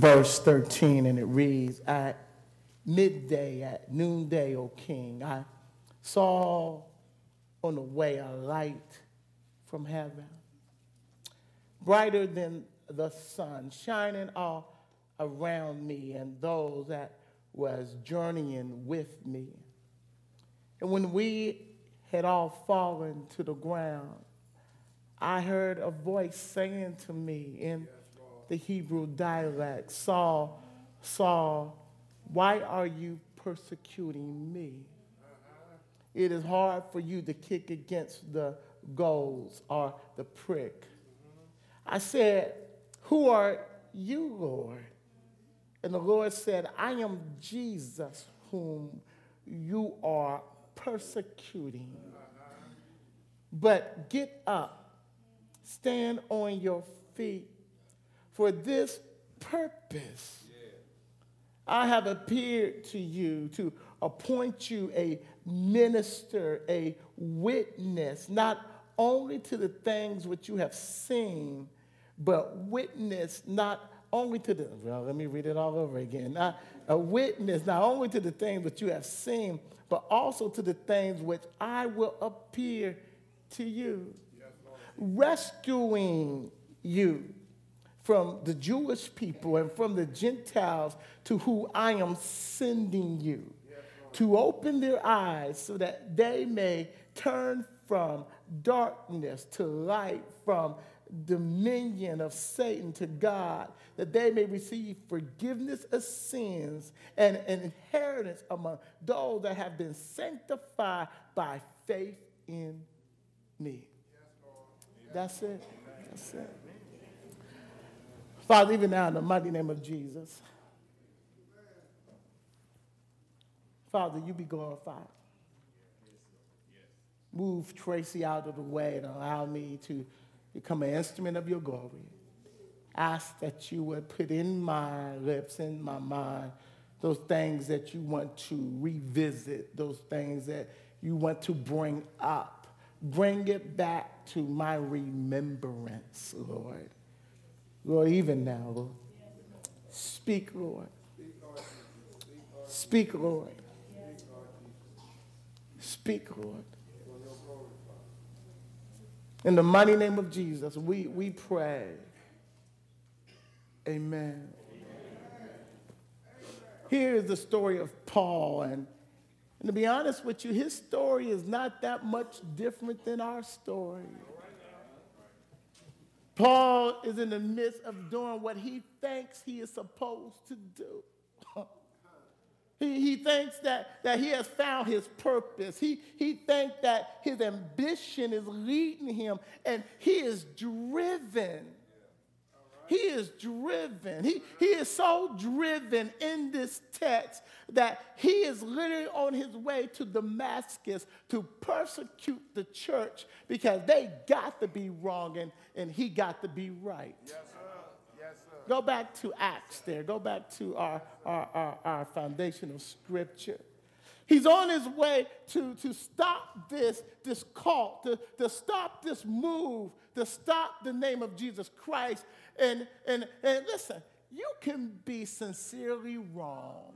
verse 13, and it reads At midday, at noonday, O king, I saw on the way a light from heaven, brighter than the sun, shining all around me and those that was journeying with me. And when we had all fallen to the ground, I heard a voice saying to me in the Hebrew dialect, Saul, Saul, why are you persecuting me? It is hard for you to kick against the goads or the prick. I said, Who are you, Lord? And the Lord said, I am Jesus whom you are persecuting. But get up, stand on your feet. For this purpose, I have appeared to you to appoint you a minister, a witness, not only to the things which you have seen, but witness not only to the, well, let me read it all over again. Not a witness not only to the things which you have seen, but also to the things which I will appear to you, rescuing you from the Jewish people and from the Gentiles to who I am sending you, to open their eyes so that they may turn from darkness to light, from dominion of Satan to God, that they may receive forgiveness of sins and an inheritance among those that have been sanctified by faith in me. That's it. That's it. Father, even now in the mighty name of Jesus, Father, you be glorified. Move Tracy out of the way and allow me to become an instrument of your glory. Ask that you would put in my lips, in my mind, those things that you want to revisit, those things that you want to bring up. Bring it back to my remembrance, Lord. Lord, even now, Lord. Speak, Lord. Speak, Lord. Speak, Lord. In the mighty name of Jesus, we, we pray. Amen. Here is the story of Paul. And, and to be honest with you, his story is not that much different than our story. Paul is in the midst of doing what he thinks he is supposed to do. He, he thinks that, that he has found his purpose. He, he thinks that his ambition is leading him, and he is driven. He is driven. He, he is so driven in this text that he is literally on his way to Damascus to persecute the church because they got to be wrong and, and he got to be right. Yes, yes, Go back to Acts there. Go back to our, our, our, our foundation of scripture. He's on his way to, to stop this, this cult, to, to stop this move, to stop the name of Jesus Christ. And, and, and listen, you can be sincerely wrong.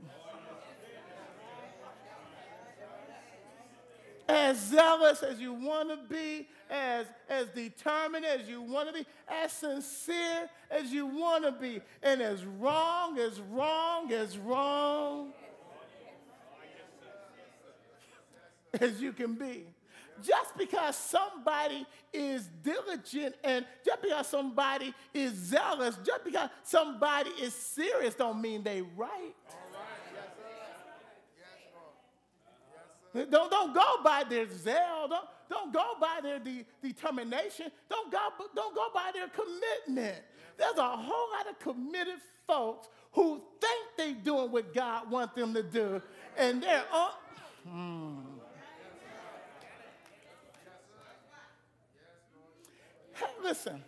As zealous as you want to be, as, as determined as you want to be, as sincere as you want to be, and as wrong as wrong as wrong as you can be. Just because somebody is diligent and just because somebody is zealous, just because somebody is serious, don't mean they right. Don't, don't go by their zeal. Don't, don't go by their de- determination. Don't go, don't go by their commitment. There's a whole lot of committed folks who think they're doing what God wants them to do, and they're on. Hmm. Listen,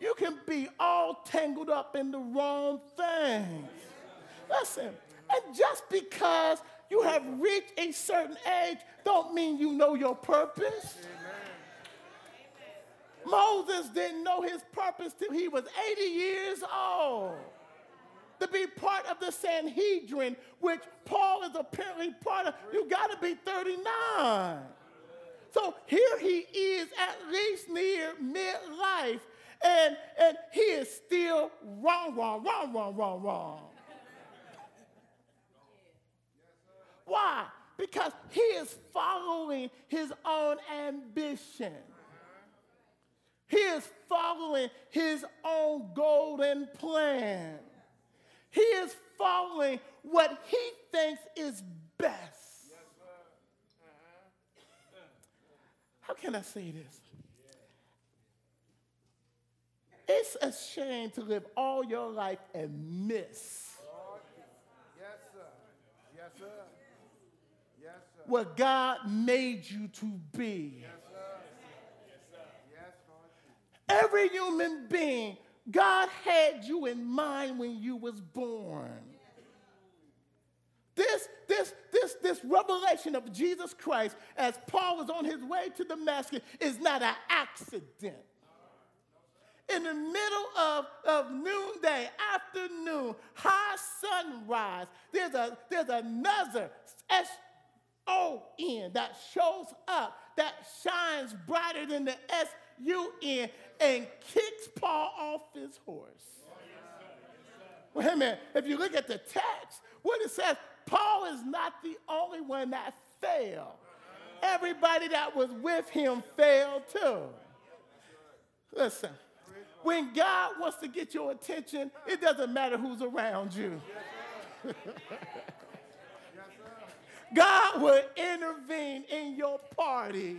you can be all tangled up in the wrong things. Listen, and just because you have reached a certain age don't mean you know your purpose. Moses didn't know his purpose till he was 80 years old. to be part of the Sanhedrin, which Paul is apparently part of, you got to be 39. So here he is, at least near midlife, and, and he is still wrong, wrong, wrong, wrong, wrong, wrong. Why? Because he is following his own ambition. He is following his own golden plan. He is following what he thinks is best. How can I say this? It's a shame to live all your life and miss. Yes, sir. Yes, sir. Yes, sir. What God made you to be. Yes, sir. Yes, Lord. Every human being, God had you in mind when you was born. This, this, this, this revelation of Jesus Christ as Paul was on his way to Damascus is not an accident. In the middle of, of noonday, afternoon, high sunrise, there's, a, there's another S-O-N that shows up, that shines brighter than the S-U-N and kicks Paul off his horse. Wait a minute. If you look at the text, what it says, Paul is not the only one that failed. Everybody that was with him failed too. Listen, when God wants to get your attention, it doesn't matter who's around you. God will intervene in your party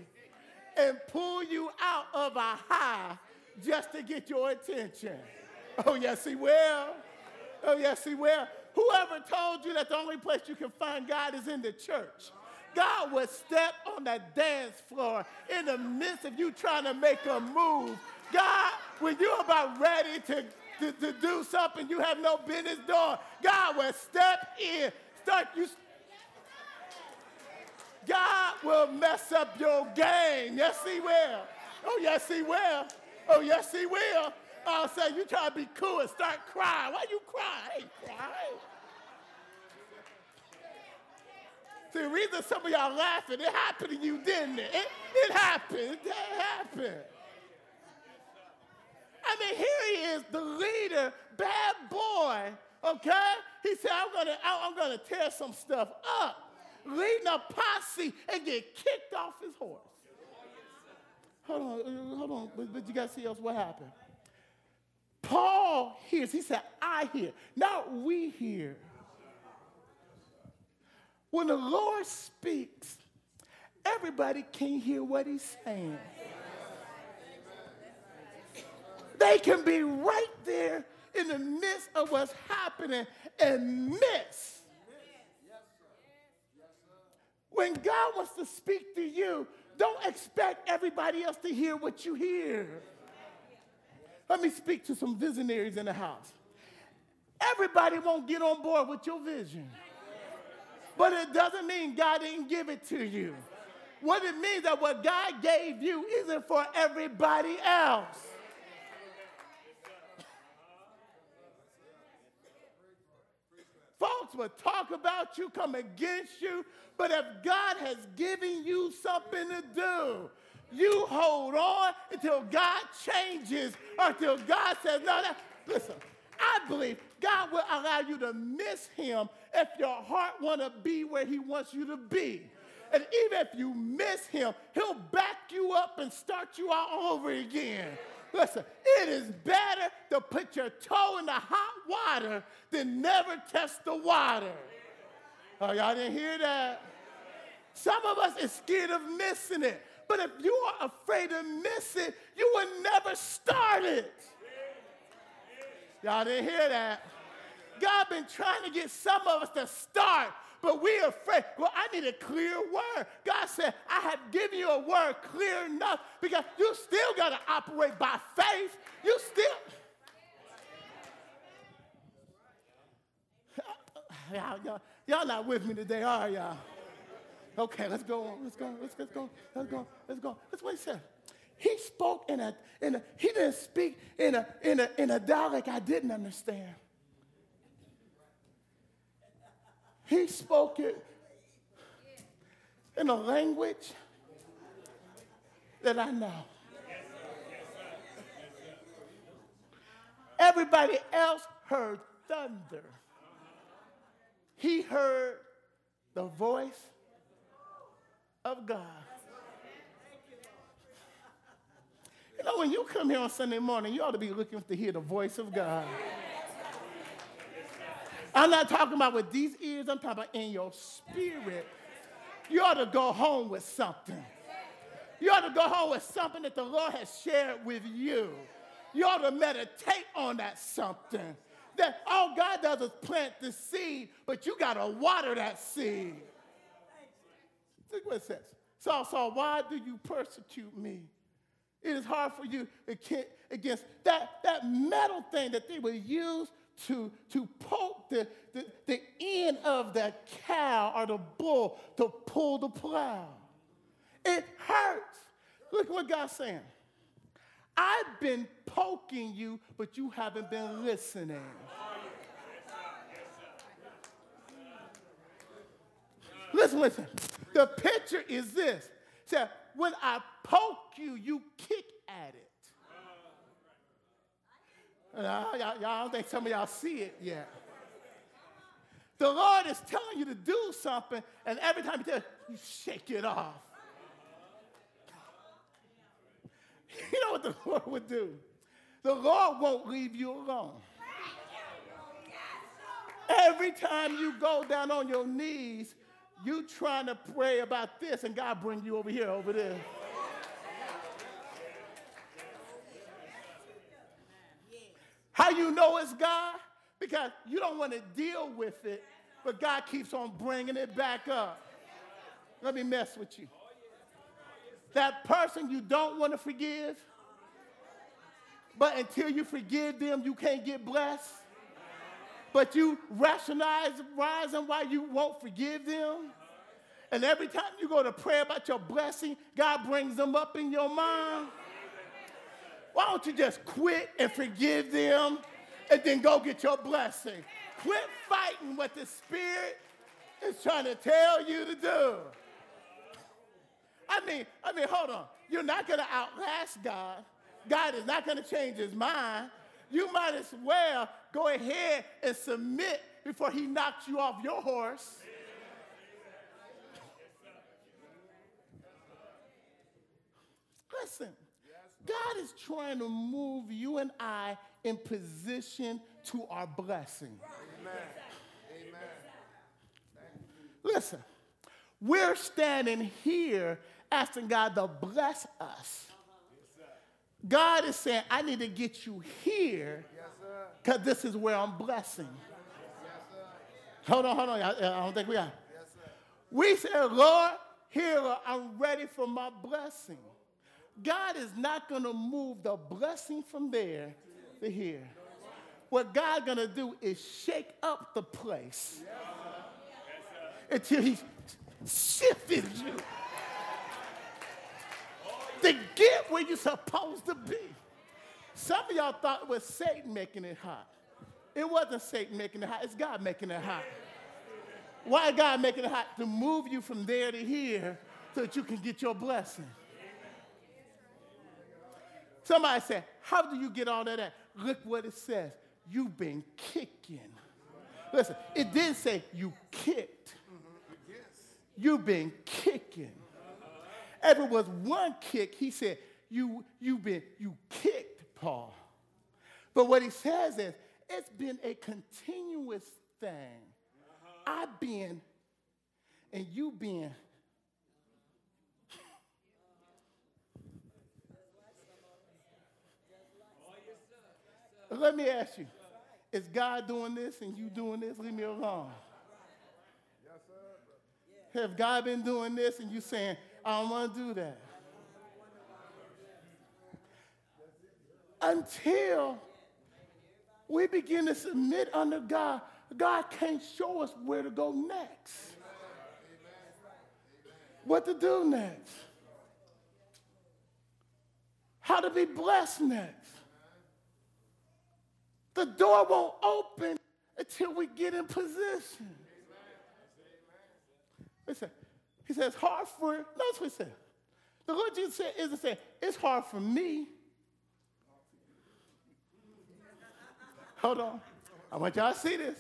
and pull you out of a high just to get your attention. Oh, yes, He will. Oh, yes, He will. Whoever told you that the only place you can find God is in the church? God will step on that dance floor in the midst of you trying to make a move. God, when you're about ready to, to, to do something you have no business doing, God will step in. Start you. God will mess up your game. Yes, He will. Oh, yes, He will. Oh, yes, He will. I'll say you try to be cool and start crying. Why you crying? I ain't crying. See, the reason some of y'all laughing, it happened to you, didn't it? It, it happened. It happened. I mean, here he is, the leader, bad boy, okay? He said, I'm gonna, I'm gonna tear some stuff up, leading a posse and get kicked off his horse. Hold on, uh, hold on, but, but you guys see else what happened? Paul hears, he said, I hear, not we hear. When the Lord speaks, everybody can hear what he's saying. They can be right there in the midst of what's happening and miss. When God wants to speak to you, don't expect everybody else to hear what you hear. Let me speak to some visionaries in the house. Everybody won't get on board with your vision. But it doesn't mean God didn't give it to you. What it means that what God gave you isn't for everybody else. Folks will talk about you, come against you, but if God has given you something to do, you hold on until God changes or until God says, no, that, listen, I believe God will allow you to miss him if your heart want to be where he wants you to be. And even if you miss him, he'll back you up and start you all over again. Listen, it is better to put your toe in the hot water than never test the water. Oh, y'all didn't hear that? Some of us is scared of missing it. But if you are afraid to miss it, you will never start it. Y'all didn't hear that? God been trying to get some of us to start, but we're afraid. Well, I need a clear word. God said, I have given you a word clear enough because you still got to operate by faith. You still. Y'all, y'all, y'all not with me today, are y'all? Okay, let's go on. Let's go. Let's, let's go. Let's go. Let's go. That's what he said. He spoke in a, in a he didn't speak in a, in a, in a dialect I didn't understand. He spoke it in a language that I know. Everybody else heard thunder. He heard the voice of God. You know, when you come here on Sunday morning, you ought to be looking to hear the voice of God. I'm not talking about with these ears, I'm talking about in your spirit. You ought to go home with something. You ought to go home with something that the Lord has shared with you. You ought to meditate on that something. That all God does is plant the seed, but you got to water that seed. Look what it says. Saul, Saul, why do you persecute me? It is hard for you against that, that metal thing that they would use to, to poke the, the, the end of the cow or the bull to pull the plow. It hurts. Look what God's saying. I've been poking you, but you haven't been listening. Listen, listen. The picture is this. Say, when I poke you, you kick at it. Uh, y'all, y'all don't think some of y'all see it yet. The Lord is telling you to do something, and every time you you shake it off. You know what the Lord would do? The Lord won't leave you alone. Every time you go down on your knees, you trying to pray about this, and God bring you over here, over there. How you know it's God? Because you don't want to deal with it, but God keeps on bringing it back up. Let me mess with you. That person you don't want to forgive, but until you forgive them, you can't get blessed. But you rationalize rising why you won't forgive them. And every time you go to pray about your blessing, God brings them up in your mind. Why don't you just quit and forgive them and then go get your blessing? Quit fighting what the Spirit is trying to tell you to do. I mean, I mean, hold on. You're not going to outlast God. God is not going to change his mind. You might as well go ahead and submit before he knocks you off your horse. Listen, God is trying to move you and I in position to our blessing. Amen. Amen. Listen, we're standing here asking God to bless us. God is saying, I need to get you here because this is where I'm blessing. hold on, hold on. I, I don't think we are. we said, Lord, here I'm ready for my blessing. God is not going to move the blessing from there to here. What God's going to do is shake up the place until He shifted you to get where you're supposed to be. Some of y'all thought it was Satan making it hot. It wasn't Satan making it hot, it's God making it hot. Why God making it hot? To move you from there to here so that you can get your blessing. Somebody said, How do you get all of that? Look what it says. You've been kicking. Listen, it didn't say you kicked. Mm-hmm. You've been kicking. Ever was one kick, he said, you, you've been, you kicked Paul. But what he says is, it's been a continuous thing. Uh-huh. I've been, and you been. Let me ask you, is God doing this and you doing this? Leave me alone. Yes, sir. Have God been doing this and you saying, I don't want to do that. Until we begin to submit under God, God can't show us where to go next. What to do next. How to be blessed next. The door won't open until we get in position. Said. He says, hard for, notice what he said. The Lord Jesus said, isn't saying, it's hard for me. Hold on. I want y'all to see this.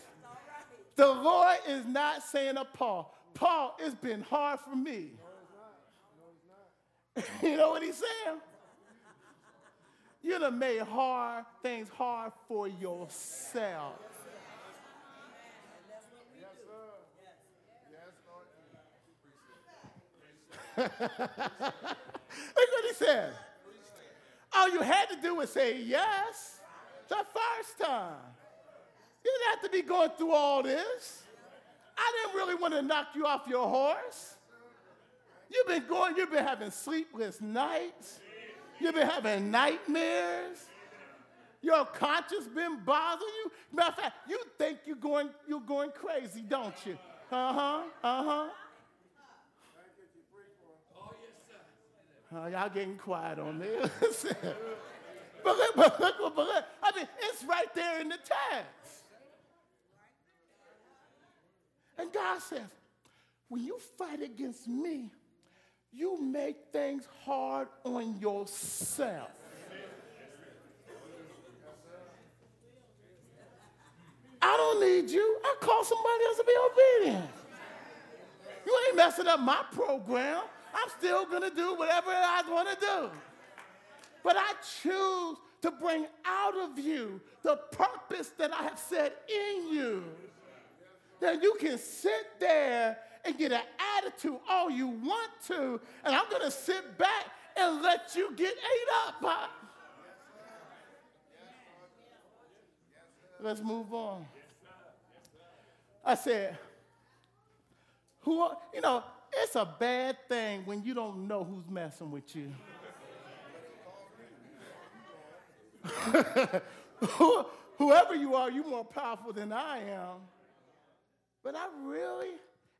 The Lord is not saying to Paul, Paul, it's been hard for me. you know what he's saying? You done made hard things hard for yourself. Look what he said. All you had to do was say yes the first time. You didn't have to be going through all this. I didn't really want to knock you off your horse. You've been going, you've been having sleepless nights. You've been having nightmares. Your conscience been bothering you. Matter of fact, you think you're going, you're going crazy, don't you? Uh-huh, uh-huh. Oh, y'all getting quiet on me. but, look, but, look, but look, I mean, it's right there in the text. And God says, when you fight against me, you make things hard on yourself. I don't need you. I call somebody else to be obedient. You ain't messing up my program. I'm still going to do whatever I want to do. But I choose to bring out of you the purpose that I have set in you. That you can sit there and get an attitude all you want to, and I'm going to sit back and let you get ate up by. Let's move on. I said, who, you know, it's a bad thing when you don't know who's messing with you. Whoever you are, you're more powerful than I am. But I really,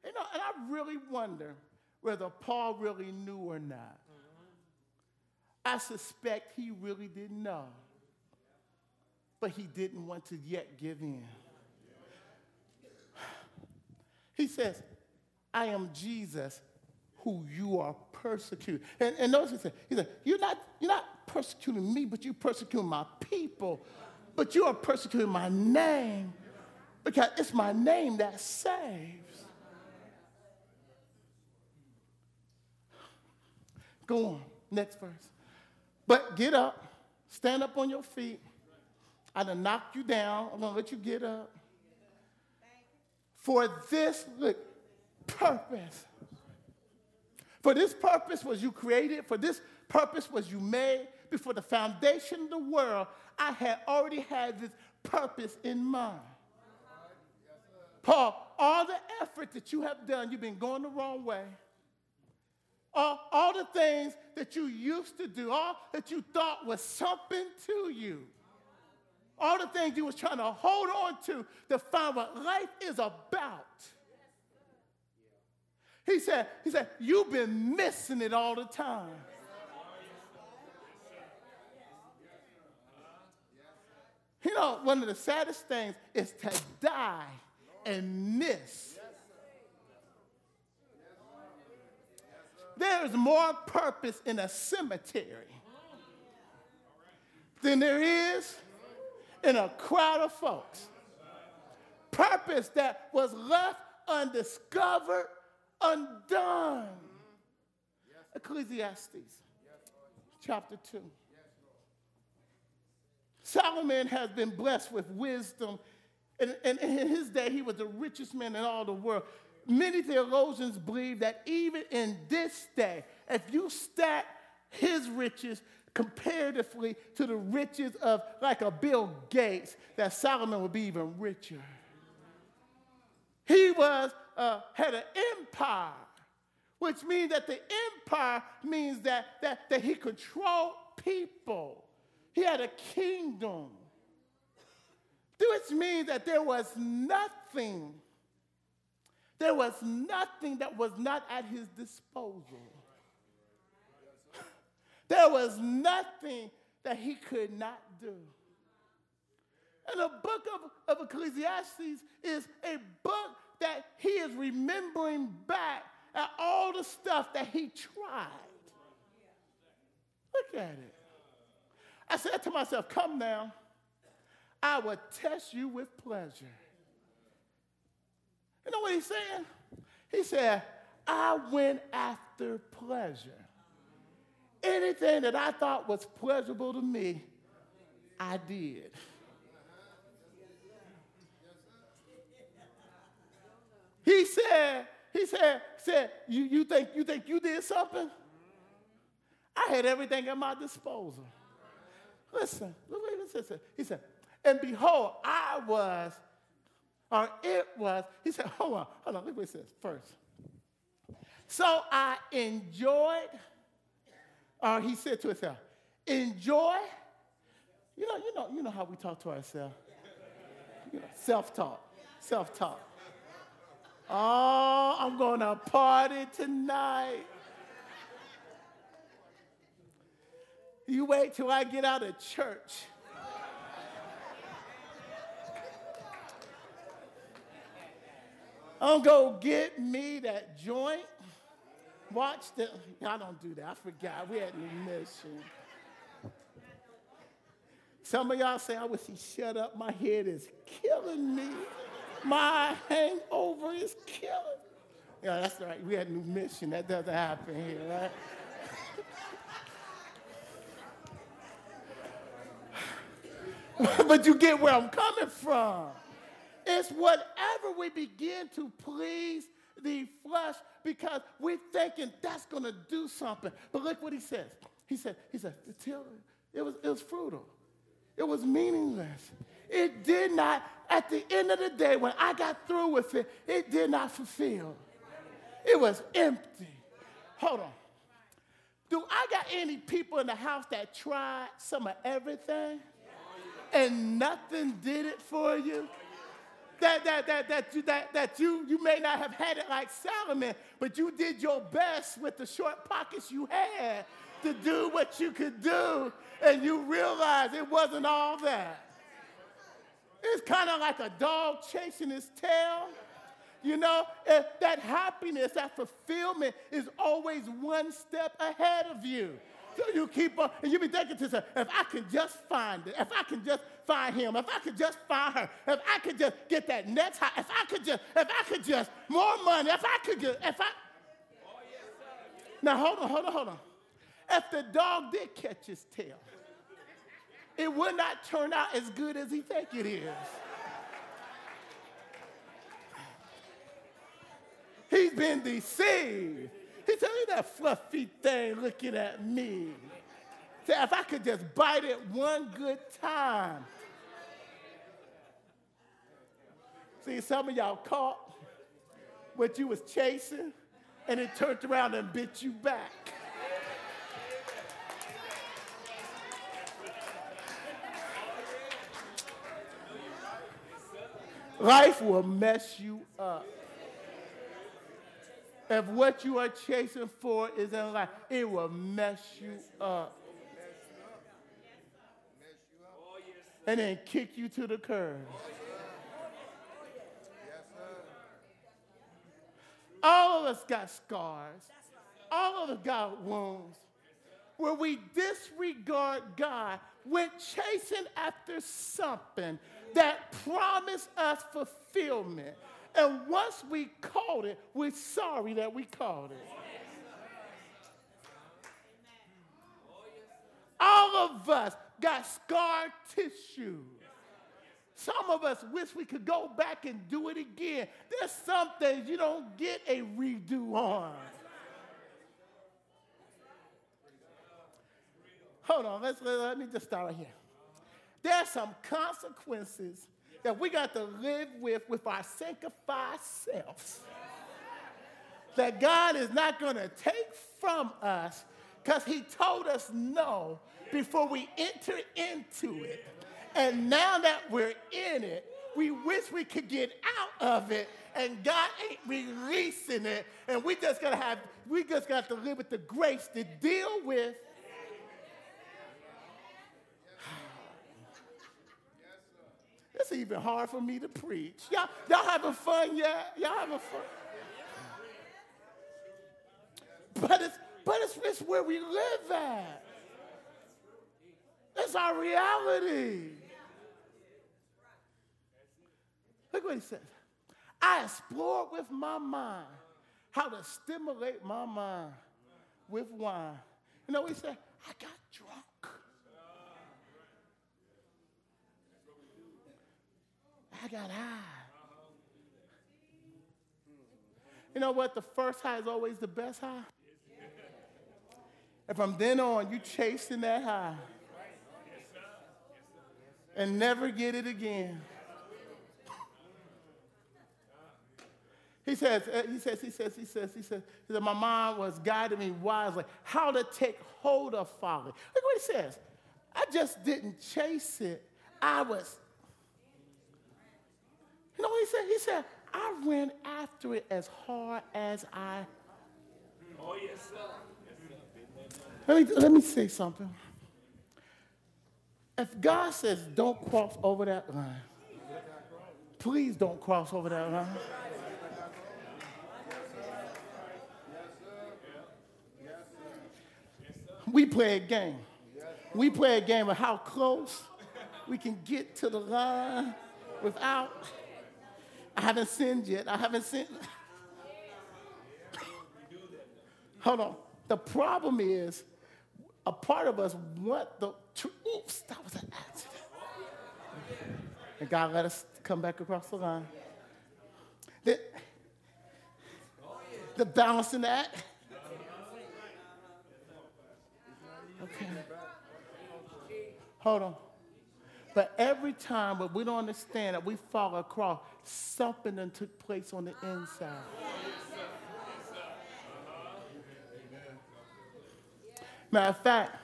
you know, and I really wonder whether Paul really knew or not. I suspect he really didn't know. But he didn't want to yet give in. He says, I am Jesus who you are persecuting. And, and notice he said, he said, you're not, you're not persecuting me, but you're persecuting my people. But you are persecuting my name because it's my name that saves. Go on, next verse. But get up, stand up on your feet. I done knocked you down. I'm gonna let you get up. For this, look, purpose. For this purpose was you created, for this purpose was you made. Before the foundation of the world, I had already had this purpose in mind. Paul, all the effort that you have done, you've been going the wrong way. All, all the things that you used to do, all that you thought was something to you, all the things you was trying to hold on to to find what life is about. He said, he said, you've been missing it all the time. You know, one of the saddest things is to die and miss. There is more purpose in a cemetery than there is in a crowd of folks. Purpose that was left undiscovered undone. Ecclesiastes chapter 2. Solomon has been blessed with wisdom. And, and, in his day, he was the richest man in all the world. Many theologians believe that even in this day, if you stack his riches comparatively to the riches of like a Bill Gates, that Solomon would be even richer. He was uh, had an empire, which means that the empire means that, that, that he controlled people. He had a kingdom. Which means that there was nothing, there was nothing that was not at his disposal. There was nothing that he could not do. And the book of, of Ecclesiastes is a book that he is remembering back at all the stuff that he tried. Look at it. I said to myself, Come now, I will test you with pleasure. You know what he's saying? He said, I went after pleasure. Anything that I thought was pleasurable to me, I did. He said, said, you, you think you think you did something? I had everything at my disposal. Listen, look what he said. And behold, I was, or it was, he said, hold on, hold on, look what he says first. So I enjoyed, or he said to himself, enjoy. You know, you know, you know how we talk to ourselves. You know, self-talk, self-talk. Oh, I'm gonna party tonight. You wait till I get out of church. I'm gonna get me that joint. Watch the. I don't do that. I forgot. We had an mission. Some of y'all say, I wish he shut up. My head is killing me. My hangover is killing. Yeah, that's right. We had a new mission. That doesn't happen here, right? but you get where I'm coming from. It's whatever we begin to please the flesh because we're thinking that's going to do something. But look what he says. He said, he said, it was, it was fruitful. It was meaningless. It did not, at the end of the day, when I got through with it, it did not fulfill. It was empty. Hold on. Do I got any people in the house that tried some of everything and nothing did it for you? That, that, that, that, you, that, that you, you may not have had it like Solomon, but you did your best with the short pockets you had to do what you could do, and you realized it wasn't all that. It's kind of like a dog chasing his tail. You know, that happiness, that fulfillment is always one step ahead of you. So you keep on, and you be thinking to yourself, if I can just find it, if I can just find him, if I could just find her, if I could just get that next high, if I could just, if I could just, more money, if I could just, if I. Now hold on, hold on, hold on. If the dog did catch his tail, it would not turn out as good as he think it is. He's been deceived. He said, look at that fluffy thing looking at me. Say, if I could just bite it one good time. See, some of y'all caught what you was chasing, and it turned around and bit you back. Life will mess you up. If what you are chasing for is in life, it will mess you up. And then kick you to the curb. All of us got scars. All of us got wounds. Where we disregard God when chasing after something that promised us fulfillment. And once we caught it, we're sorry that we caught it. All of us got scar tissue. Some of us wish we could go back and do it again. There's some things you don't get a redo on. Hold on, let's, let me just start right here. There's some consequences that we got to live with with our sanctified selves. That God is not going to take from us because He told us no before we enter into it. And now that we're in it, we wish we could get out of it, and God ain't releasing it. And we just gotta have, we just got to live with the grace to deal with It's even hard for me to preach. Y'all, y'all having fun yet? Y'all having fun? But it's but it's, it's where we live at. It's our reality. Look what he says. I explored with my mind how to stimulate my mind with wine. You know he said? I got drunk. I got high. You know what? The first high is always the best high. And from then on, you chasing that high and never get it again. He says, uh, he says, he says, he says, he says, he said, my mom was guiding me wisely how to take hold of folly. Look what he says. I just didn't chase it. I was. You know what he said? He said, I ran after it as hard as I. Oh, yes, sir. Let me, let me say something. If God says don't cross over that line, please don't cross over that line. We play a game. We play a game of how close we can get to the line without. I haven't sinned yet. I haven't sinned. Hold on. The problem is, a part of us want the. Oops, that was an accident. And God let us come back across the line. The, the balancing act. Okay. Hold on. But every time, but we don't understand that we fall across, something that took place on the inside. Matter of fact,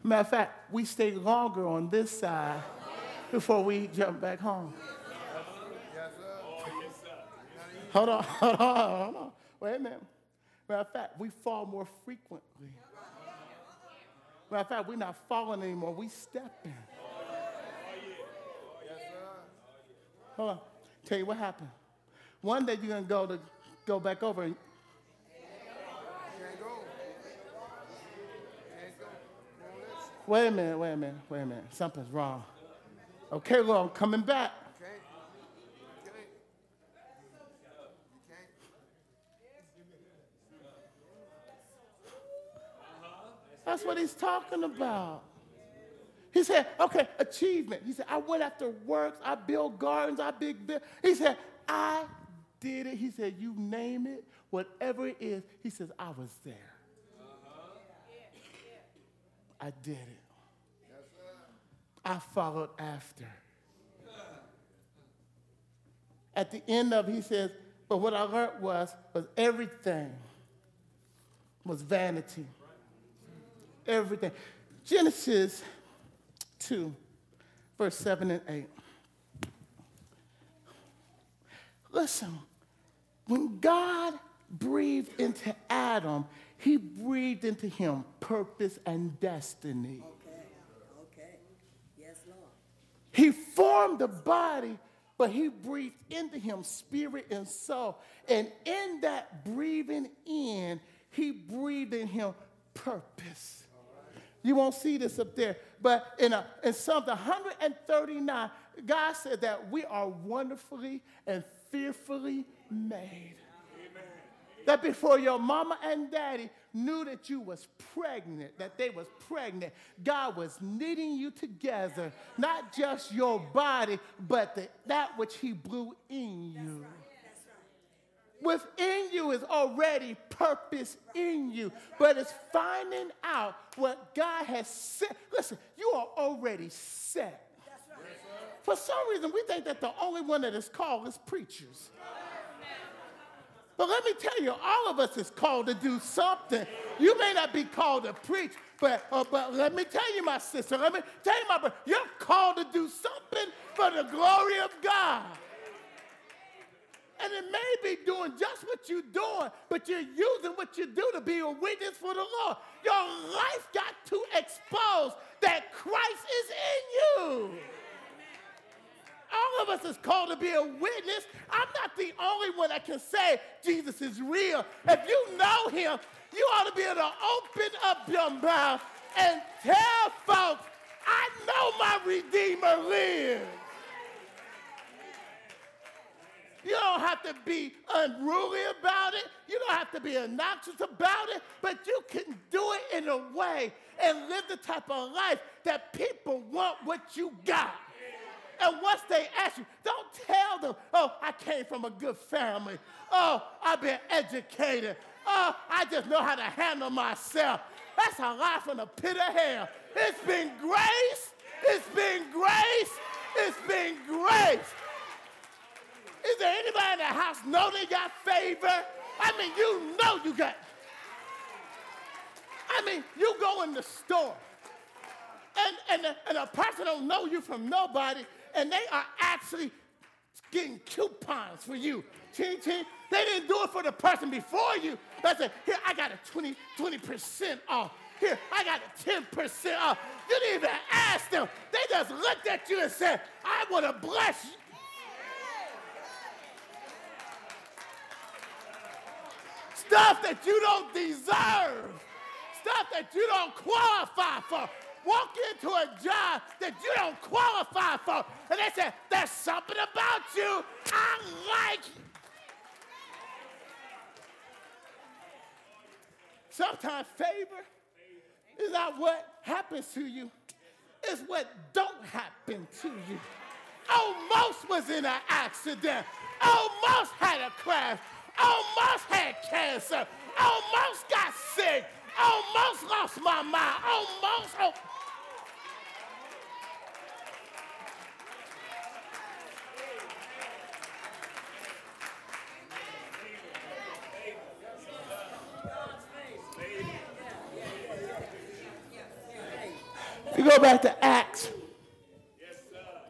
matter of fact, we stay longer on this side before we jump back home. Hold on, hold on, hold on. Wait a minute. Matter of fact, we fall more frequently. Matter of fact, we're not falling anymore, we stepping. Hold on. Tell you what happened. One day you're gonna go to go back over and Wait a minute, wait a minute, wait a minute. Something's wrong. Okay, Lord, I'm coming back. That's what he's talking about. He said, okay, achievement. He said, I went after works, I built gardens, I big build. He said, I did it. He said, you name it, whatever it is. He says, I was there. Uh-huh. I did it. I followed after. At the end of it, he says, but what I learned was, was everything was vanity everything. Genesis 2, verse 7 and 8. Listen, when God breathed into Adam, he breathed into him purpose and destiny. Okay, okay. Yes, Lord. He formed the body, but he breathed into him spirit and soul. And in that breathing in, he breathed in him purpose. You won't see this up there. But in, a, in Psalm 139, God said that we are wonderfully and fearfully made. Amen. That before your mama and daddy knew that you was pregnant, that they was pregnant, God was knitting you together, not just your body, but the, that which he blew in you. Within you is already purpose in you, but it's finding out what God has set. Listen, you are already set. For some reason, we think that the only one that is called is preachers. But let me tell you, all of us is called to do something. You may not be called to preach, but, uh, but let me tell you, my sister, let me tell you, my brother, you're called to do something for the glory of God. And it may be doing just what you're doing, but you're using what you do to be a witness for the Lord. Your life got to expose that Christ is in you. All of us is called to be a witness. I'm not the only one that can say Jesus is real. If you know him, you ought to be able to open up your mouth and tell folks, I know my Redeemer lives. You don't have to be unruly about it. You don't have to be obnoxious about it, but you can do it in a way and live the type of life that people want what you got. And once they ask you, don't tell them, oh, I came from a good family. Oh, I've been educated. Oh, I just know how to handle myself. That's a lie from the pit of hell. It's been grace. It's been grace. It's been grace. Is there anybody in the house know they got favor? I mean, you know you got. I mean, you go in the store, and, and, and a person don't know you from nobody, and they are actually getting coupons for you. Ching, ching. They didn't do it for the person before you. They said, here, I got a 20, 20% off. Here, I got a 10% off. You didn't even ask them. They just looked at you and said, I want to bless Stuff that you don't deserve. Stuff that you don't qualify for. Walk into a job that you don't qualify for. And they say, there's something about you I like. Sometimes favor is not what happens to you. It's what don't happen to you. Almost was in an accident. Almost had a crash almost had cancer, almost got sick, almost lost my mind, almost. Oh. you go back to Acts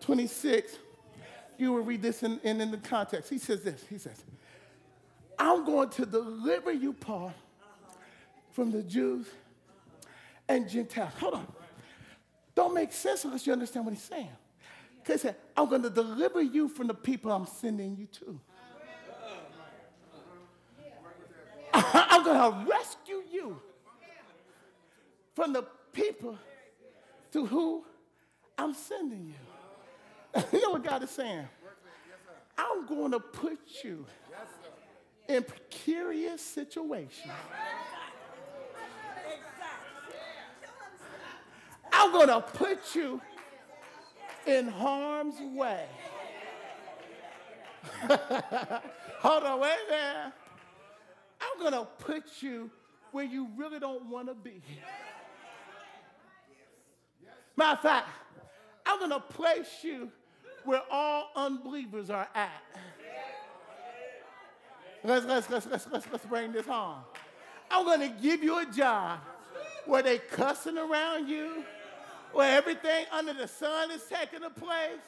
26, you will read this in, in, in the context. He says this. He says, I'm going to deliver you, Paul, from the Jews and Gentiles. Hold on. Don't make sense unless you understand what he's saying. Because he said, I'm going to deliver you from the people I'm sending you to. I'm going to rescue you from the people to who I'm sending you. you know what God is saying? I'm going to put you in precarious situations. I'm going to put you in harm's way. Hold on, wait there. I'm going to put you where you really don't want to be. Matter of fact, I'm going to place you where all unbelievers are at. Let's, let's, let's, let's, let's, let's bring this home. I'm going to give you a job where they cussing around you, where everything under the sun is taking a place,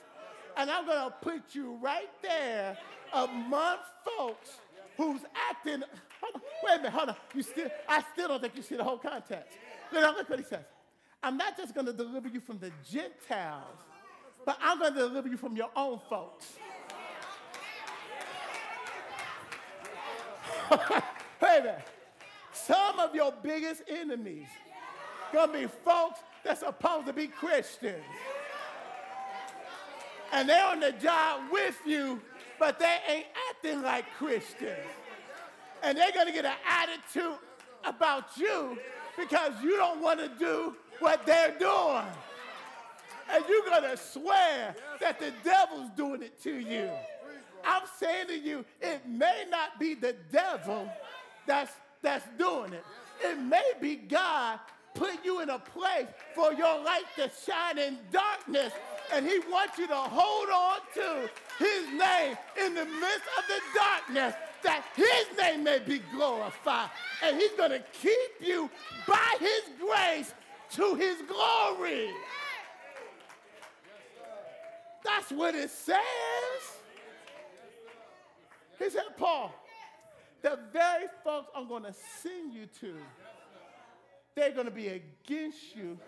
and I'm going to put you right there among folks who's acting. Hold on, wait a minute, hold on. You still, I still don't think you see the whole context. Look, look what he says. I'm not just going to deliver you from the Gentiles, but I'm going to deliver you from your own folks. hey man, some of your biggest enemies gonna be folks that's supposed to be Christians. And they're on the job with you, but they ain't acting like Christians. And they're gonna get an attitude about you because you don't want to do what they're doing. And you're gonna swear that the devil's doing it to you. I'm saying to you, it may not be the devil that's, that's doing it. It may be God put you in a place for your light to shine in darkness, and He wants you to hold on to His name in the midst of the darkness, that His name may be glorified. And He's going to keep you by His grace to His glory. That's what it says. He said, Paul, the very folks I'm going to send you to, they're going to be against you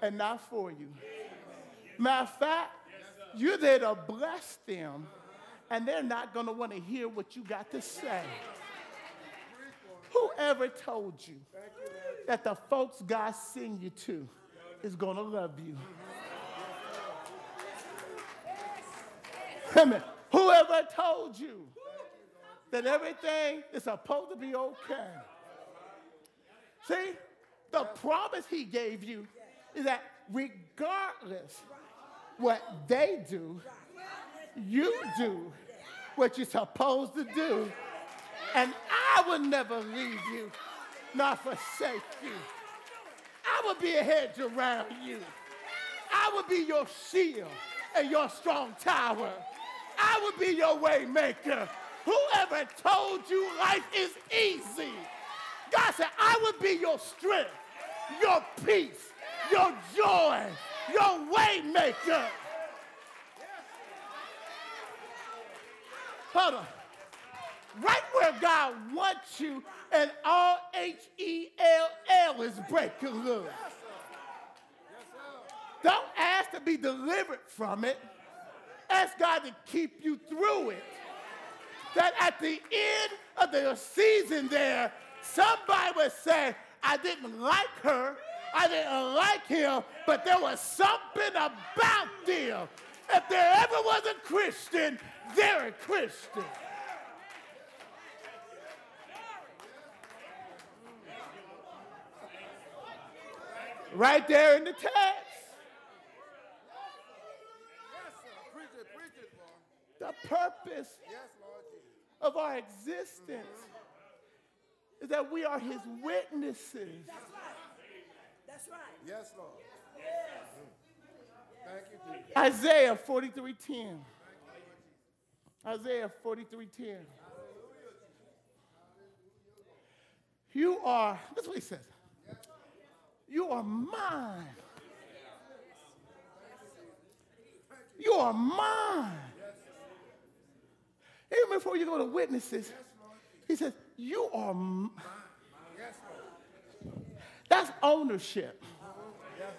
and not for you. Matter of fact, You're there to bless them, and they're not going to want to hear what you got to say. Whoever told you that the folks God send you to is going to love you? Amen. Whoever told you that everything is supposed to be okay? See, the promise he gave you is that regardless what they do, you do what you're supposed to do. And I will never leave you, nor forsake you. I will be a hedge around you. I will be your shield and your strong tower. I will be your way maker. Whoever told you life is easy? God said, I will be your strength, your peace, your joy, your way maker. Hold on. Right where God wants you, and all H E L L is breaking loose. Don't ask to be delivered from it. Ask God to keep you through it. That at the end of the season there, somebody would say, I didn't like her, I didn't like him, but there was something about them. If there ever was a Christian, they're a Christian. Right there in the text. Yes, sir. Preach it, preach it, boy. The purpose Yes, Lord Jesus. of our existence is that we are his witnesses. That's right. That's right. Yes, Lord. Thank you, Jesus. Isaiah 43:10. Isaiah 43:10. You are, that's what he says. You are mine. You are mine. Even before you go to witnesses, he says, You are. M-. That's ownership.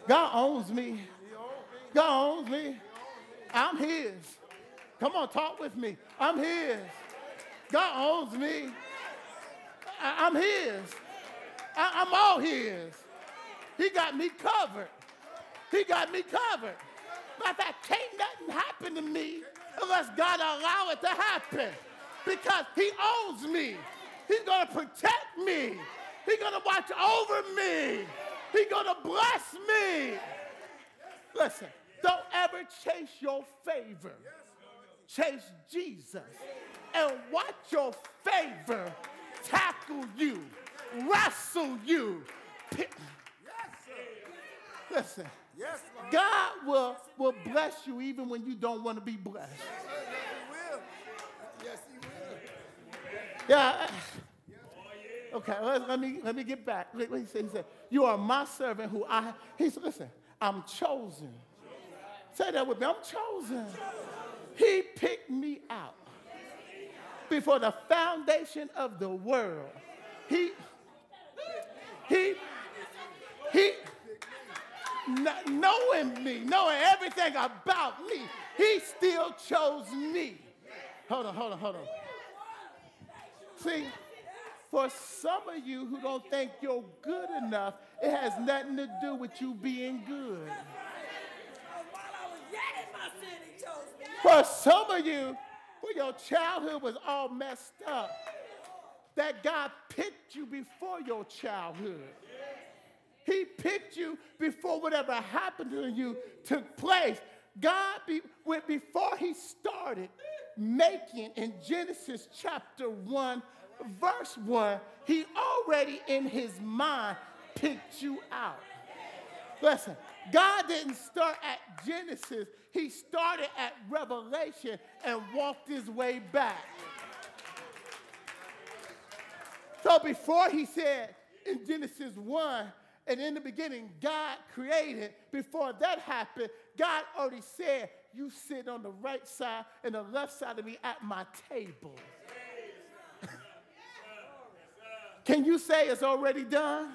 God owns me. God owns me. I'm his. Come on, talk with me. I'm his. God owns me. I- I'm his. I- I'm all his. He got me covered. He got me covered. Matter of fact, can't nothing happen to me unless God allow it to happen. Because he owns me. He's gonna protect me. He's gonna watch over me. He's gonna bless me. Listen, don't ever chase your favor. Chase Jesus. And watch your favor tackle you, wrestle you. Listen, Yes, Lord. God will, will bless you even when you don't want to be blessed. Yes, He will. Yes, He will. Yeah. Uh, okay, let, let me let me get back. He said, he said, "You are my servant who I." He said, "Listen, I'm chosen." Say that with me. I'm chosen. He picked me out before the foundation of the world. He he he knowing me, knowing everything about me, he still chose me. Hold on, hold on, hold on. See, for some of you who don't think you're good enough, it has nothing to do with you being good. For some of you, who your childhood was all messed up, that God picked you before your childhood. He picked you before whatever happened to you took place. God, be, before He started making in Genesis chapter 1, verse 1, He already in His mind picked you out. Listen, God didn't start at Genesis, He started at Revelation and walked His way back. So before He said in Genesis 1, and in the beginning, God created, before that happened, God already said, You sit on the right side and the left side of me at my table. Can you say it's already done?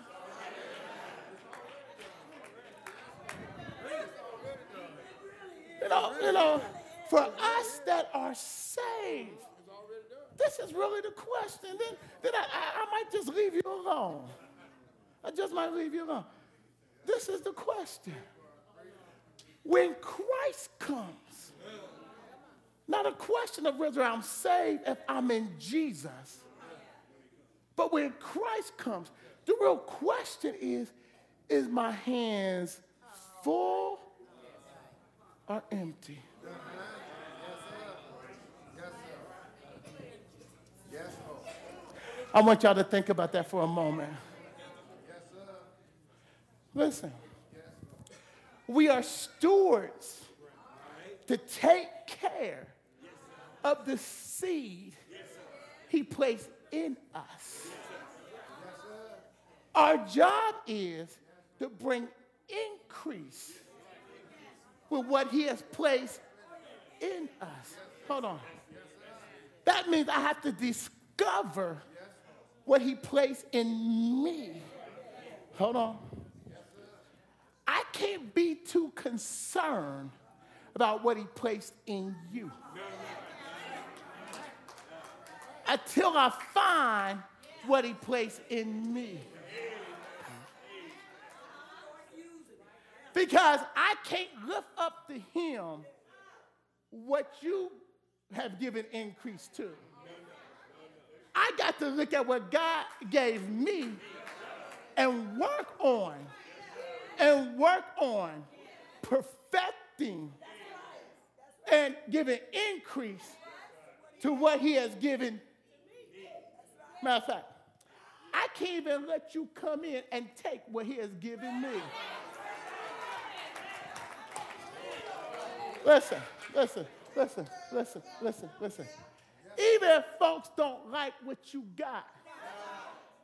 You know, You know, for us that are saved, this is really the question. Then, then I, I, I might just leave you alone. I just might leave you alone. This is the question. When Christ comes, not a question of whether I'm saved if I'm in Jesus, but when Christ comes, the real question is is my hands full or empty? I want y'all to think about that for a moment. Listen, we are stewards to take care of the seed he placed in us. Our job is to bring increase with what he has placed in us. Hold on. That means I have to discover what he placed in me. Hold on. I can't be too concerned about what he placed in you. Until I find what he placed in me. Because I can't lift up to him what you have given increase to. I got to look at what God gave me and work on and work on perfecting and giving increase to what he has given. Matter of fact, I can't even let you come in and take what he has given me. Listen, listen, listen, listen, listen, listen. Even if folks don't like what you got,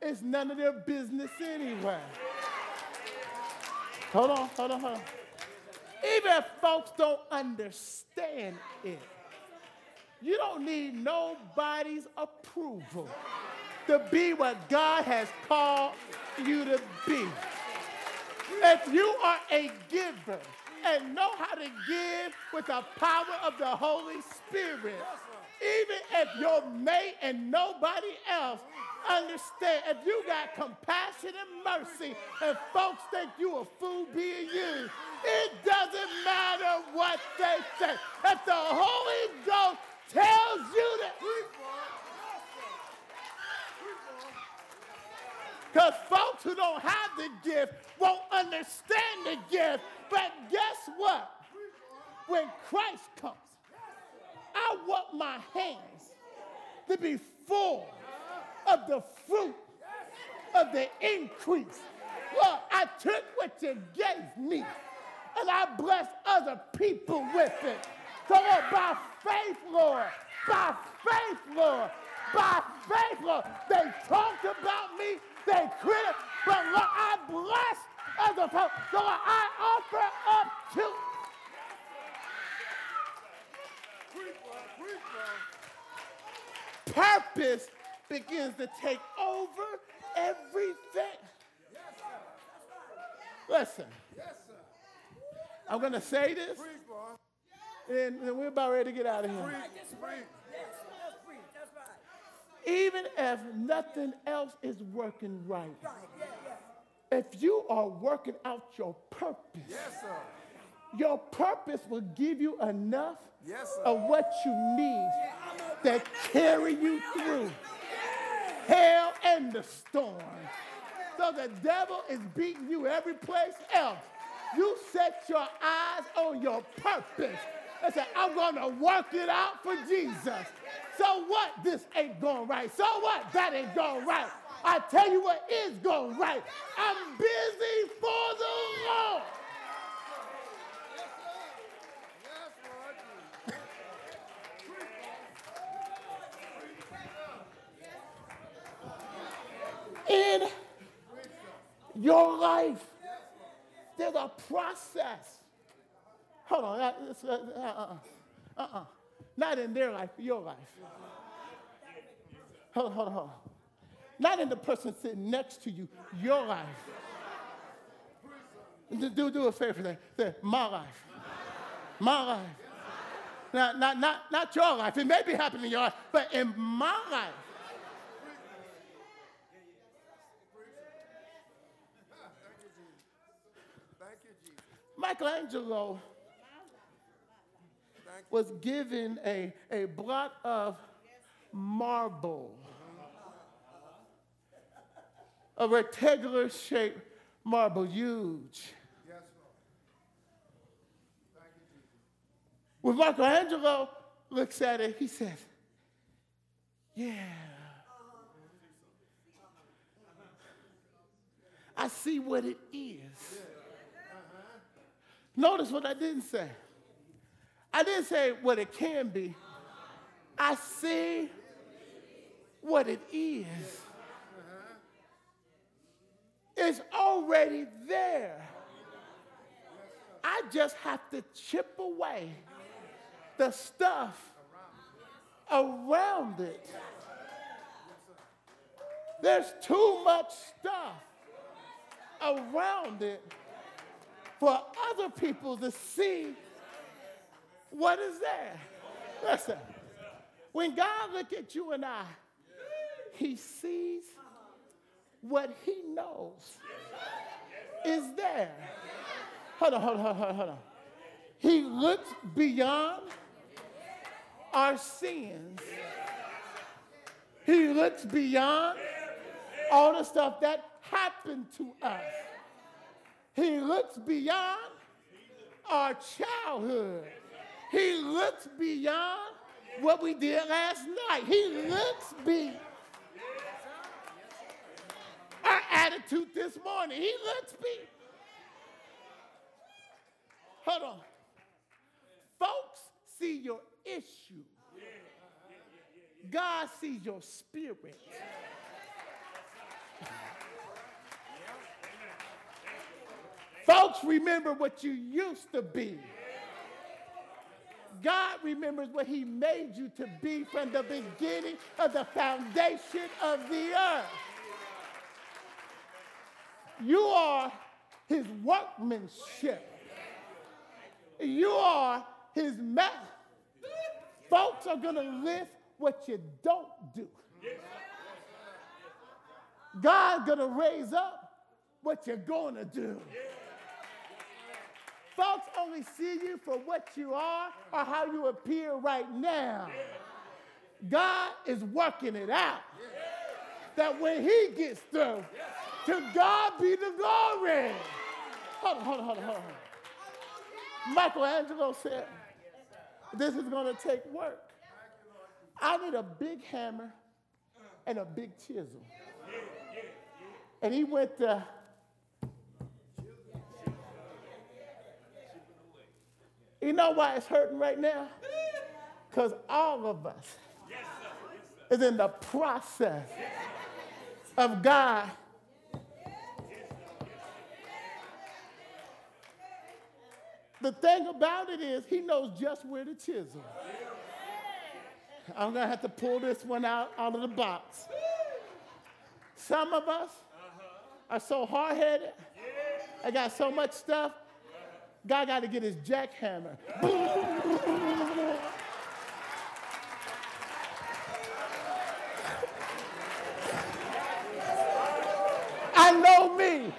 it's none of their business anyway. Hold on, hold on, hold on. Even if folks don't understand it, you don't need nobody's approval to be what God has called you to be. If you are a giver and know how to give with the power of the Holy Spirit, even if your mate and nobody else understand, if you got compassion and mercy and folks think you a fool being used, it doesn't matter what they say. If the Holy Ghost tells you that. Because folks who don't have the gift won't understand the gift. But guess what? When Christ comes, I want my hands to be full of the fruit of the increase. Lord, I took what you gave me and I blessed other people with it. So, Lord, by faith, Lord, by faith, Lord, by faith, Lord, they talked about me, they criticized, but Lord, I bless other people. So, I offer up to purpose begins to take over everything. Listen, I'm going to say this, and, we're about ready to get out of here. Yes, that's free. That's right. Even if nothing else is working right, Right, yeah, yeah. if you are working out your purpose, your purpose will give you enough Yes, of what you need that carry you through hell and the storm. So the devil is beating you every place else. You set your eyes on your purpose and say, I'm going to work it out for Jesus. So what? This ain't going right. So what? That ain't going right. I tell you what is going right. I'm busy for the Lord. Yes, Lord. in your life. There's a process. Hold on. Uh-uh. Uh-uh. Not in their life, your life. Hold on, hold on, hold on. Not in the person sitting next to you, your life. Do, do, do a favor there. Say, my life. My life. Not, not, not, not your life. It may be happening in your life, but in my life. Thank you, Jesus. Michelangelo was given a, a block of marble, a rectangular shaped marble, huge. When Michelangelo looks at it, he says, Yeah. I see what it is. Notice what I didn't say. I didn't say what it can be. I see what it is. It's already there. I just have to chip away the stuff around it. There's too much stuff around it for other people to see what is there. Listen, when God look at you and I, he sees what he knows is there. Hold on, hold on, hold on, hold on. He looks beyond our sins. He looks beyond all the stuff that happened to us. He looks beyond our childhood. He looks beyond what we did last night. He looks beyond our attitude this morning. He looks beyond. Hold on. Folks see your issue. God sees your spirit. Folks remember what you used to be. God remembers what He made you to be from the beginning of the foundation of the earth. You are His workmanship. You are His mess. Folks are going to lift what you don't do. God's going to raise up what you're going to do. Folks only see you for what you are or how you appear right now. God is working it out. That when He gets through, to God be the glory. Hold on, hold on, hold on, hold on. Michelangelo said, This is going to take work. I need a big hammer and a big chisel. And he went to You know why it's hurting right now? Because all of us is in the process of God. The thing about it is, He knows just where to chisel. I'm gonna have to pull this one out, out of the box. Some of us are so hard headed, I got so much stuff, God got to get his jackhammer. I know me.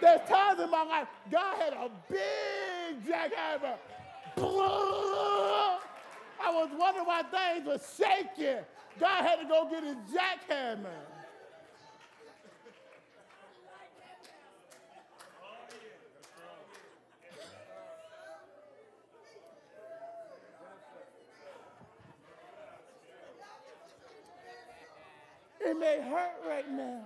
There's times in my life, God had a big jackhammer. I was wondering why things were shaking. God had to go get his jackhammer. It may hurt right now.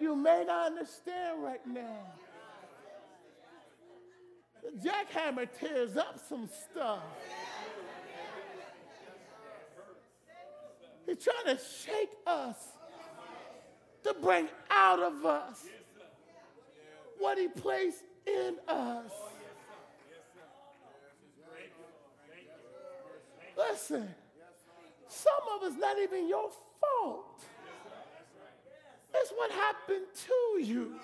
You may not understand right now. The jackhammer tears up some stuff. He's trying to shake us to bring out of us what he placed in us. Listen, some of it's not even your fault. It's what happened to you.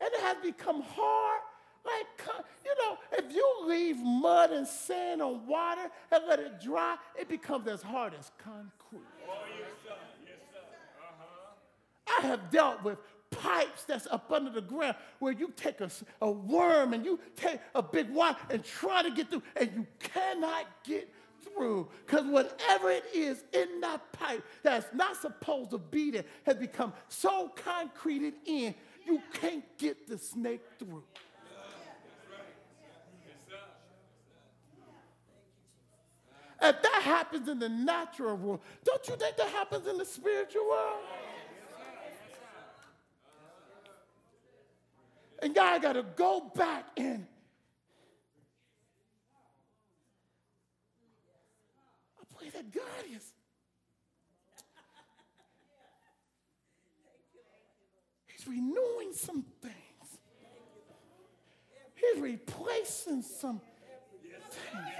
And it has become hard. Like, you know, If you leave mud and sand on water and let it dry, it becomes as hard as concrete. I have dealt with pipes that's up under the ground where you take a, a worm and you take a big wire and try to get through, and you cannot get through because whatever it is in that pipe that's not supposed to be there has become so concreted in, you can't get the snake through. If that happens in the natural world, don't you think that happens in the spiritual world? And God got to go back and God is. He's renewing some things. He's replacing some things.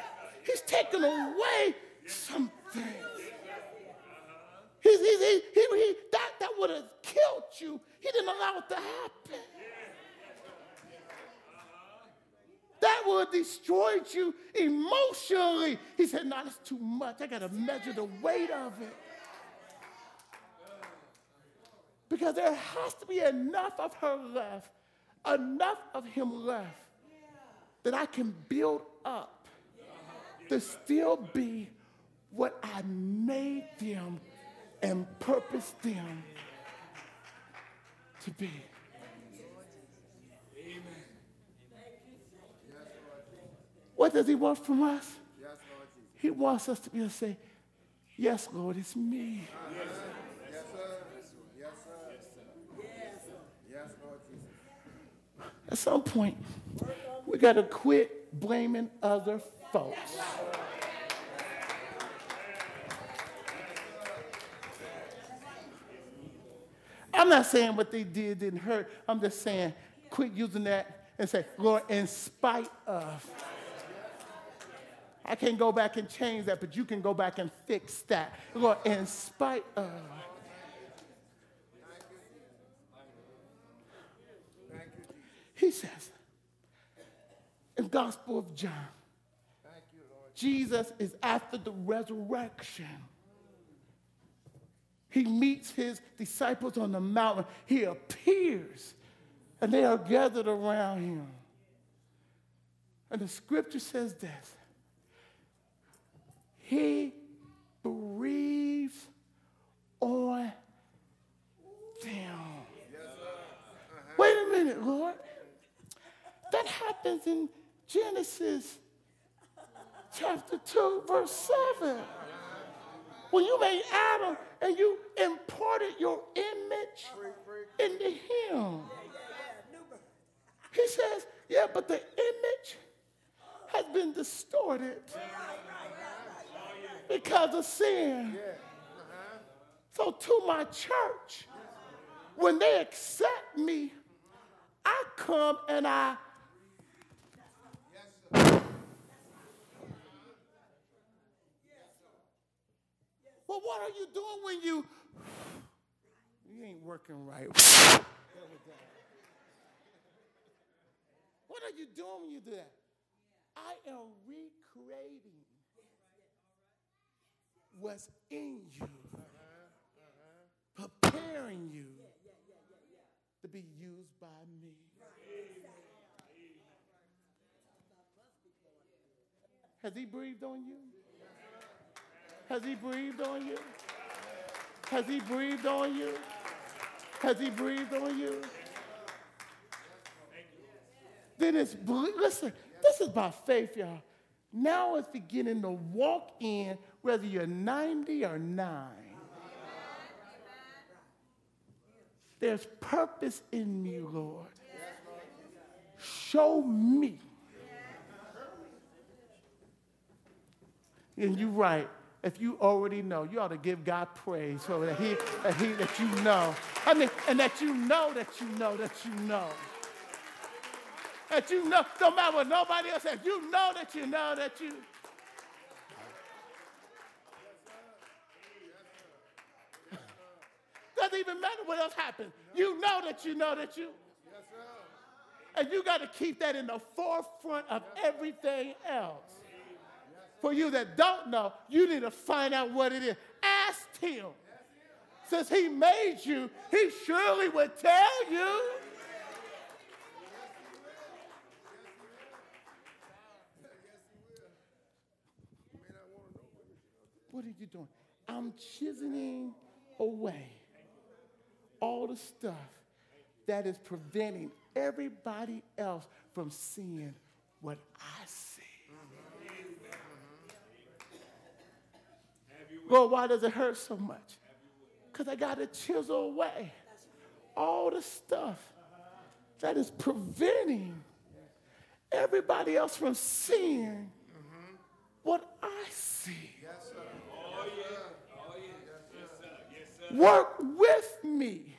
He's taking away some things. He's, he, he, he, that, that would have killed you. He didn't allow it to happen. That would have destroyed you emotionally. He said, No, that's too much. I got to measure the weight of it. Because there has to be enough of her left, enough of him left, that I can build up to still be what I made them and purposed them to be. What does he want from us? He wants us to be able to say, Yes, Lord, it's me. Yes, sir. Yes, sir. Yes, Lord Jesus. At some point, we got to quit blaming other folks. I'm not saying what they did didn't hurt. I'm just saying quit using that and say, Lord, in spite of. I can't go back and change that, but you can go back and fix that. Lord, in spite of. He says in Gospel of John, you, Jesus is after the resurrection. He meets his disciples on the mountain. He appears, and they are gathered around him. And the scripture says this He breathes on them. Wait a minute, Lord. That happens in Genesis chapter 2, verse 7. When you made Adam and you imparted your image into him. He says, yeah, but the image has been distorted because of sin. So to my church, when they accept me, I come and I Well, what are you doing when you you ain't working right? What are you doing when you do that? I am recreating what's in you, preparing you to be used by me. Has he breathed on you? Has he breathed on you? Has he breathed on you? Has he breathed on you? Then it's, listen, this is by faith, y'all. Now it's beginning to walk in whether you're 90 or 9. There's purpose in me, Lord. Show me. And you're right. If you already know, you ought to give God praise so that He, that He, that you know. I mean, and that you know that you know that you know. That you know, no matter what nobody else says, you know that you know that you. Doesn't even matter what else happens. You know that you know that you. Yes, And you got to keep that in the forefront of everything else. For you that don't know, you need to find out what it is. Ask him. Since he made you, he surely would tell you. What are you doing? I'm chiseling away all the stuff that is preventing everybody else from seeing what I see. Well, why does it hurt so much? Because I got to chisel away all the stuff that is preventing everybody else from seeing what I see. Work with me,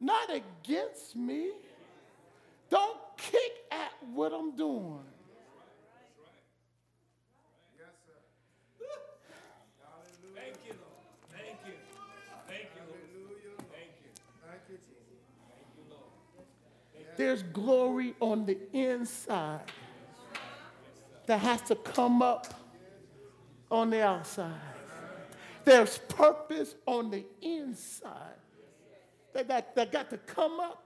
not against me. Don't kick at what I'm doing. Thank you, Lord. Thank you. Thank you, Lord. Thank you. Thank you, Jesus. There's glory on the inside that has to come up on the outside. There's purpose on the inside that, that, that got to come up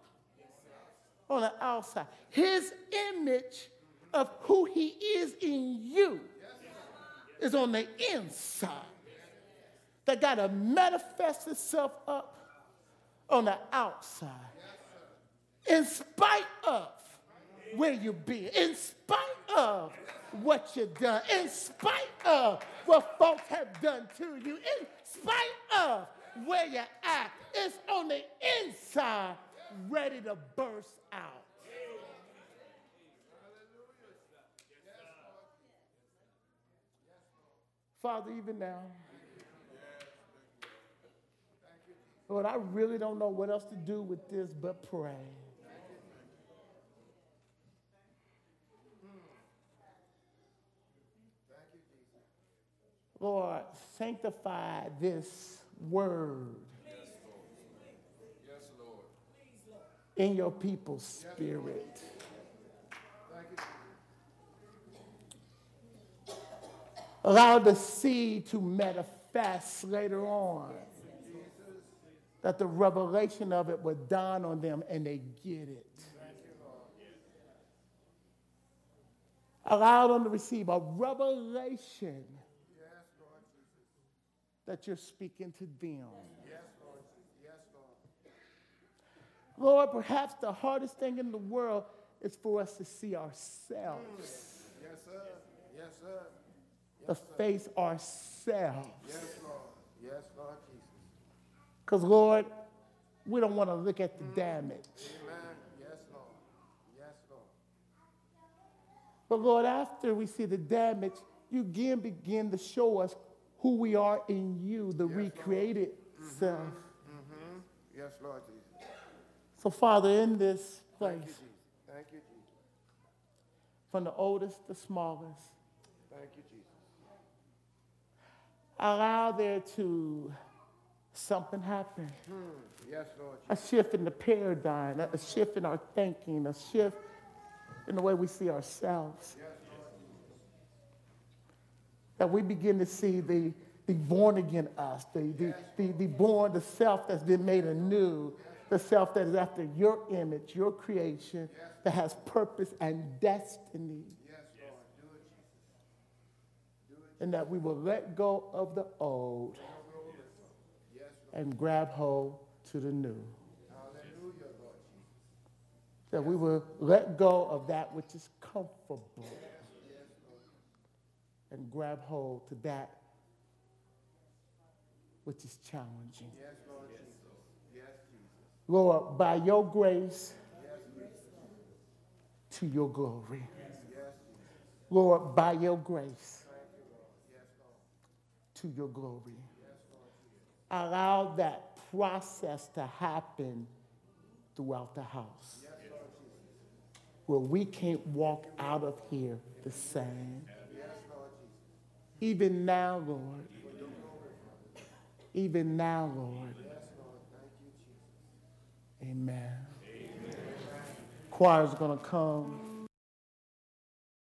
on the outside. His image of who he is in you is on the inside that got to manifest itself up on the outside. In spite of where you've been, in spite of what you've done, in spite of what folks have done to you, in spite of where you're at, it's on the inside ready to burst out. Father, even now, Lord, I really don't know what else to do with this but pray. Lord, sanctify this word Yes, Lord. in your people's spirit. Allow the seed to manifest later on. That the revelation of it would dawn on them and they get it. Allow them to receive a revelation. That you're speaking to them. Yes, Lord. Yes, Lord. Lord, perhaps the hardest thing in the world is for us to see ourselves, mm. Yes, sir. Yes, sir. to face ourselves. Yes, Lord. Yes, Lord Jesus. Because, Lord, we don't want to look at the mm. damage. Amen. Yes, Lord. Yes, Lord. But, Lord, after we see the damage, you again begin to show us who we are in you, the recreated self. Mm-hmm. Yes, Lord Jesus. So, Father, in this Thank you, place, Jesus. Thank you, Jesus. from the oldest to smallest, Thank you, Jesus. allow there to something happen. Hmm. Yes, Lord A shift in the paradigm, a shift in our thinking, a shift in the way we see ourselves. Yes, Jesus. That we begin to see the, the born again us, the, the, the, the born, the self that's been made anew, the self that is after your image, your creation, that has purpose and destiny. And that we will let go of the old and grab hold to the new. That we will let go of that which is comfortable and grab hold to that which is challenging. Yes, Lord Jesus. Yes, Jesus. Lord, by your grace Yes, to your glory. Lord, by your grace you, Lord. Lord. to your glory. Lord Allow that process to happen throughout the house Yes, where we can't walk out of here the same. Even now, Lord. Even now, Lord. Amen. Amen. choir's going to come